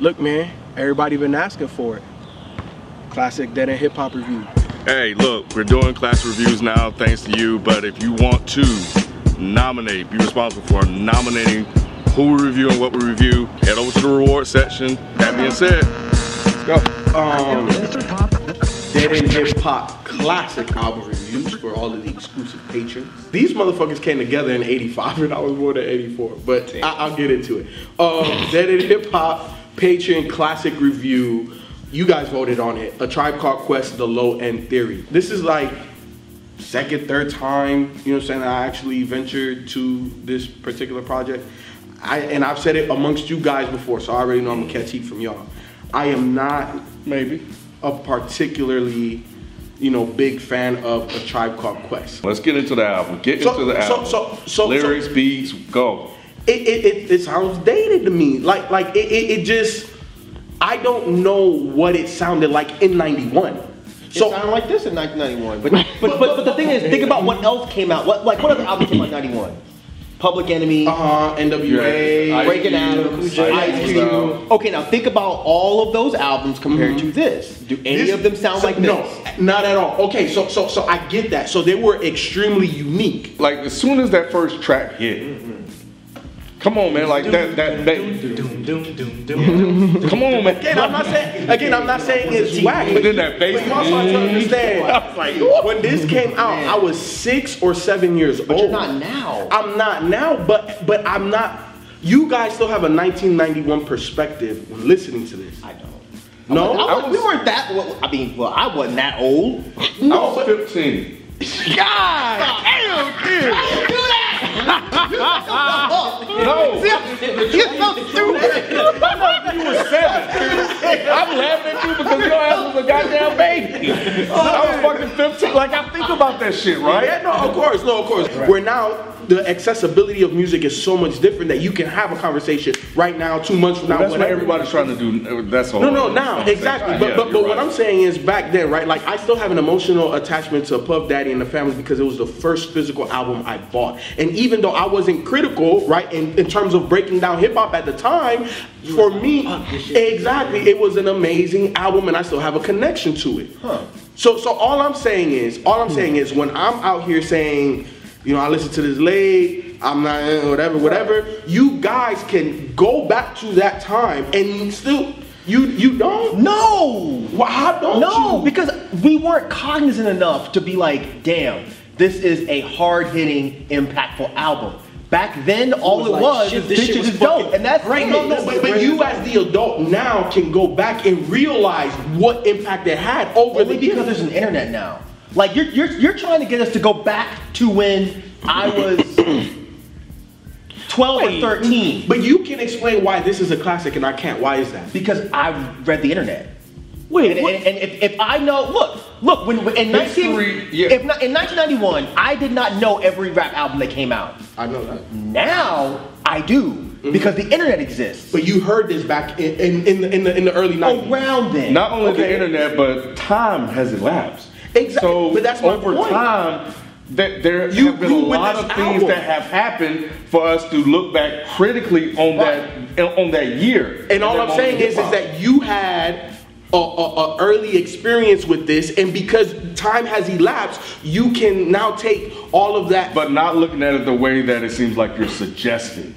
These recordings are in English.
Look, man, everybody been asking for it. Classic Dead End Hip Hop review. Hey, look, we're doing class reviews now, thanks to you. But if you want to nominate, be responsible for nominating who we review and what we review, head over to the reward section. That being said, let's go. Um, Dead End Hip Hop classic album reviews for all of the exclusive patrons. These motherfuckers came together in 85 and I was more than 84, but I, will get into it. Um, Dead End Hip Hop Patreon classic review. You guys voted on it. A Tribe Called Quest, The Low End Theory. This is like second, third time, you know what I'm saying, I actually ventured to this particular project. I, and I've said it amongst you guys before, so I already know I'm gonna catch heat from y'all. I am not maybe a particularly, you know, big fan of a Tribe Called Quest. Let's get into the album. Get so, into the album. So, so, so lyrics, so, beats, go. It, it, it, it, sounds dated to me. Like like it, it, it just I don't know what it sounded like in '91. So, it sounded like this in 1991. But but, but, but the thing is, think about what else came out. What like what other album came out in '91? Public Enemy, uh-huh, NWA, yeah. Breaking Atoms, Ice Cube. Okay, now think about all of those albums compared mm-hmm. to this. Do any this, of them sound so, like this? No, not at all. Okay, so so so I get that. So they were extremely unique. Like as soon as that first track hit. Mm-hmm Come on, man, like that, that, that. Come on, man. Again, I'm not saying. Again, I'm not saying it's whack. But then that bass. But you also have to understand. like, when this came out, I was six or seven years but old. You're not now. I'm not now, but but I'm not. You guys still have a 1991 perspective when listening to this. I don't. No, I was, I was, we weren't that. Well, I mean, well, I wasn't that old. No, I was 15. God damn, dude. Do that. no. You're so stupid. you were seven. I'm laughing at you because your ass was a goddamn baby. I was fucking 15. Like, I think about that shit, right? Yeah, no, of course, no, of course. Right. We're now the accessibility of music is so much different that you can have a conversation right now, two months from now. Well, that's what everybody's trying to do. That's all. No, no, now exactly. But yeah, but, but right. what I'm saying is back then, right? Like I still have an emotional attachment to Puff Daddy and the Family because it was the first physical album I bought. And even though I wasn't critical, right, in, in terms of breaking down hip hop at the time, for me, exactly, it was an amazing album, and I still have a connection to it. Huh. So so all I'm saying is, all I'm hmm. saying is, when I'm out here saying you know, I listen to this late, I'm not, eh, whatever, whatever. You guys can go back to that time and still, you you don't? No. Well, how don't no, you? because we weren't cognizant enough to be like, damn, this is a hard hitting, impactful album. Back then, all it was, it was this bitches is dope, and that's great. No, no, but, but you as the adult now can go back and realize what impact it had over Only the because years. there's an internet now. Like you're, you're, you're trying to get us to go back to when I was 12 Wait, or 13. But you can explain why this is a classic and I can't. Why is that? Because I've read the internet. Wait, and, and, and if, if, I know, look, look, when, in, 19, yeah. if not, in 1991, I did not know every rap album that came out. I know that. Now I do. Mm-hmm. Because the internet exists. But you heard this back in, in, in, the, in, the, in the early 90s. Around then. Not only okay. the internet, but time has elapsed. Exactly. So but that's over point. time, that there you, have been a lot of things that have happened for us to look back critically on right. that on that year. And all I'm saying is, is that you had a, a, a, early experience with this, and because time has elapsed, you can now take all of that. But not looking at it the way that it seems like you're suggesting.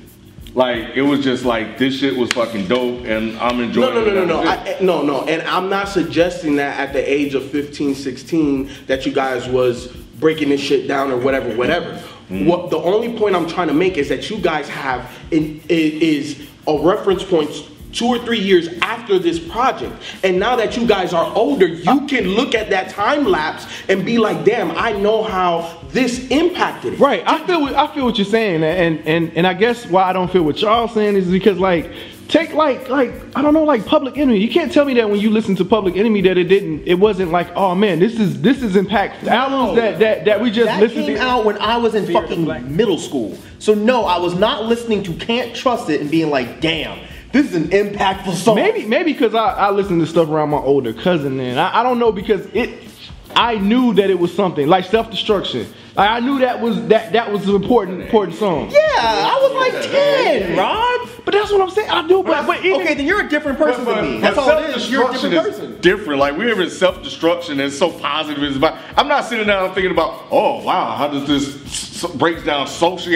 Like it was just like this shit was fucking dope, and I'm enjoying. It. No, no, no, no, no, I, no, no. And I'm not suggesting that at the age of 15, 16 that you guys was breaking this shit down or whatever, whatever. Mm. What the only point I'm trying to make is that you guys have in, is a reference point two or three years after this project. And now that you guys are older, you can look at that time lapse and be like, damn, I know how this impacted it. Right. I feel what, I feel what you're saying. And, and, and I guess why I don't feel what y'all saying is because like, take like like I don't know like Public Enemy. You can't tell me that when you listen to Public Enemy that it didn't it wasn't like oh man this is this is impactful. No, Albums that that that we just that listened came to out when I was in fucking middle school. So no, I was not listening to Can't Truss It and being like damn this is an impactful song. Maybe, maybe because I, I listen to stuff around my older cousin, and I, I don't know because it. I knew that it was something like self destruction. Like I knew that was that that was an important important song. Yeah, I was like ten, Rod. But that's what I'm saying. I do, but, but even, Okay, then you're a different person But- than me. but That's all it is. You're a different is person. Different. Like we're in self-destruction and so positive. It's about, I'm not sitting down thinking about, oh wow, how does this s- breaks down social?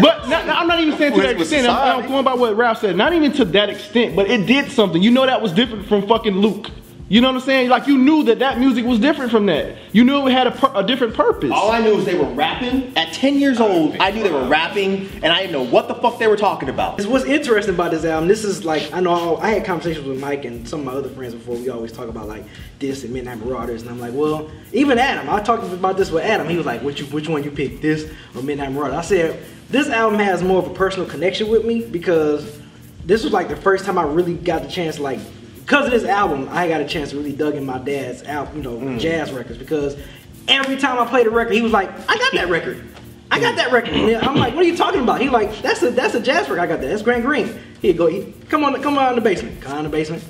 But not, I'm not even saying to that extent. I'm, I'm going by what Ralph said. Not even to that extent, but it did something. You know that was different from fucking Luke. You know what I'm saying? Like you knew that that music was different from that. You knew it had a, pur- a different purpose. All I knew is they were rapping. At 10 years old, I knew they were rapping, and I didn't know what the fuck they were talking about. It's what's interesting about this album. This is like I know I had conversations with Mike and some of my other friends before. We always talk about like this and Midnight Marauders, and I'm like, well, even Adam. I talked about this with Adam. He was like, which which one you pick, this or Midnight Marauders? I said this album has more of a personal connection with me because this was like the first time I really got the chance, like, because of this album, I got a chance to really dug in my dad's out, you know, mm. jazz records because every time I played a record, he was like, I got that record. I got that record. And I'm like, what are you talking about? He like, that's a that's a jazz record. I got that. That's Grant Green. He'd go, he, come on, come on in the basement. Come on in the basement.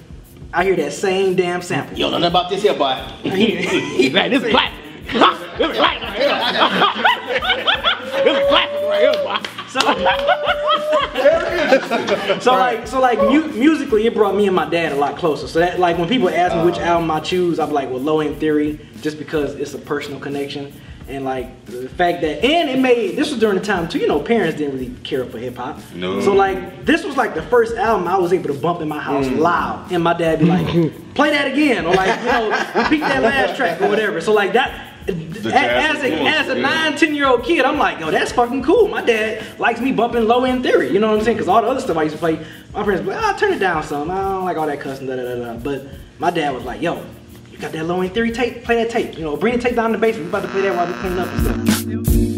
I hear that same damn sample. Yo, nothing about this here, boy. Like, this is black. this is black. this is black right here, boy. So like, so like, mu- musically, it brought me and my dad a lot closer. So that, like, when people ask me which oh. album I choose, I'm like, well, Low End Theory, just because it's a personal connection, and like the fact that, and it made this was during the time too. You know, parents didn't really care for hip hop. No. So like, this was like the first album I was able to bump in my house mm. loud, and my dad be like, play that again, or like, you know, repeat that last track or whatever. So like that. As a, as a yeah. nine, 10 year old kid, I'm like, yo, that's fucking cool. My dad likes me bumping low end theory. You know what I'm saying? Because all the other stuff I used to play, my friends be like, oh, turn it down some. I don't like all that cussing, da da da da. But my dad was like, yo, you got that low end theory tape? Play that tape. You know, bring the tape down in the basement. We're about to play that while we clean up and stuff.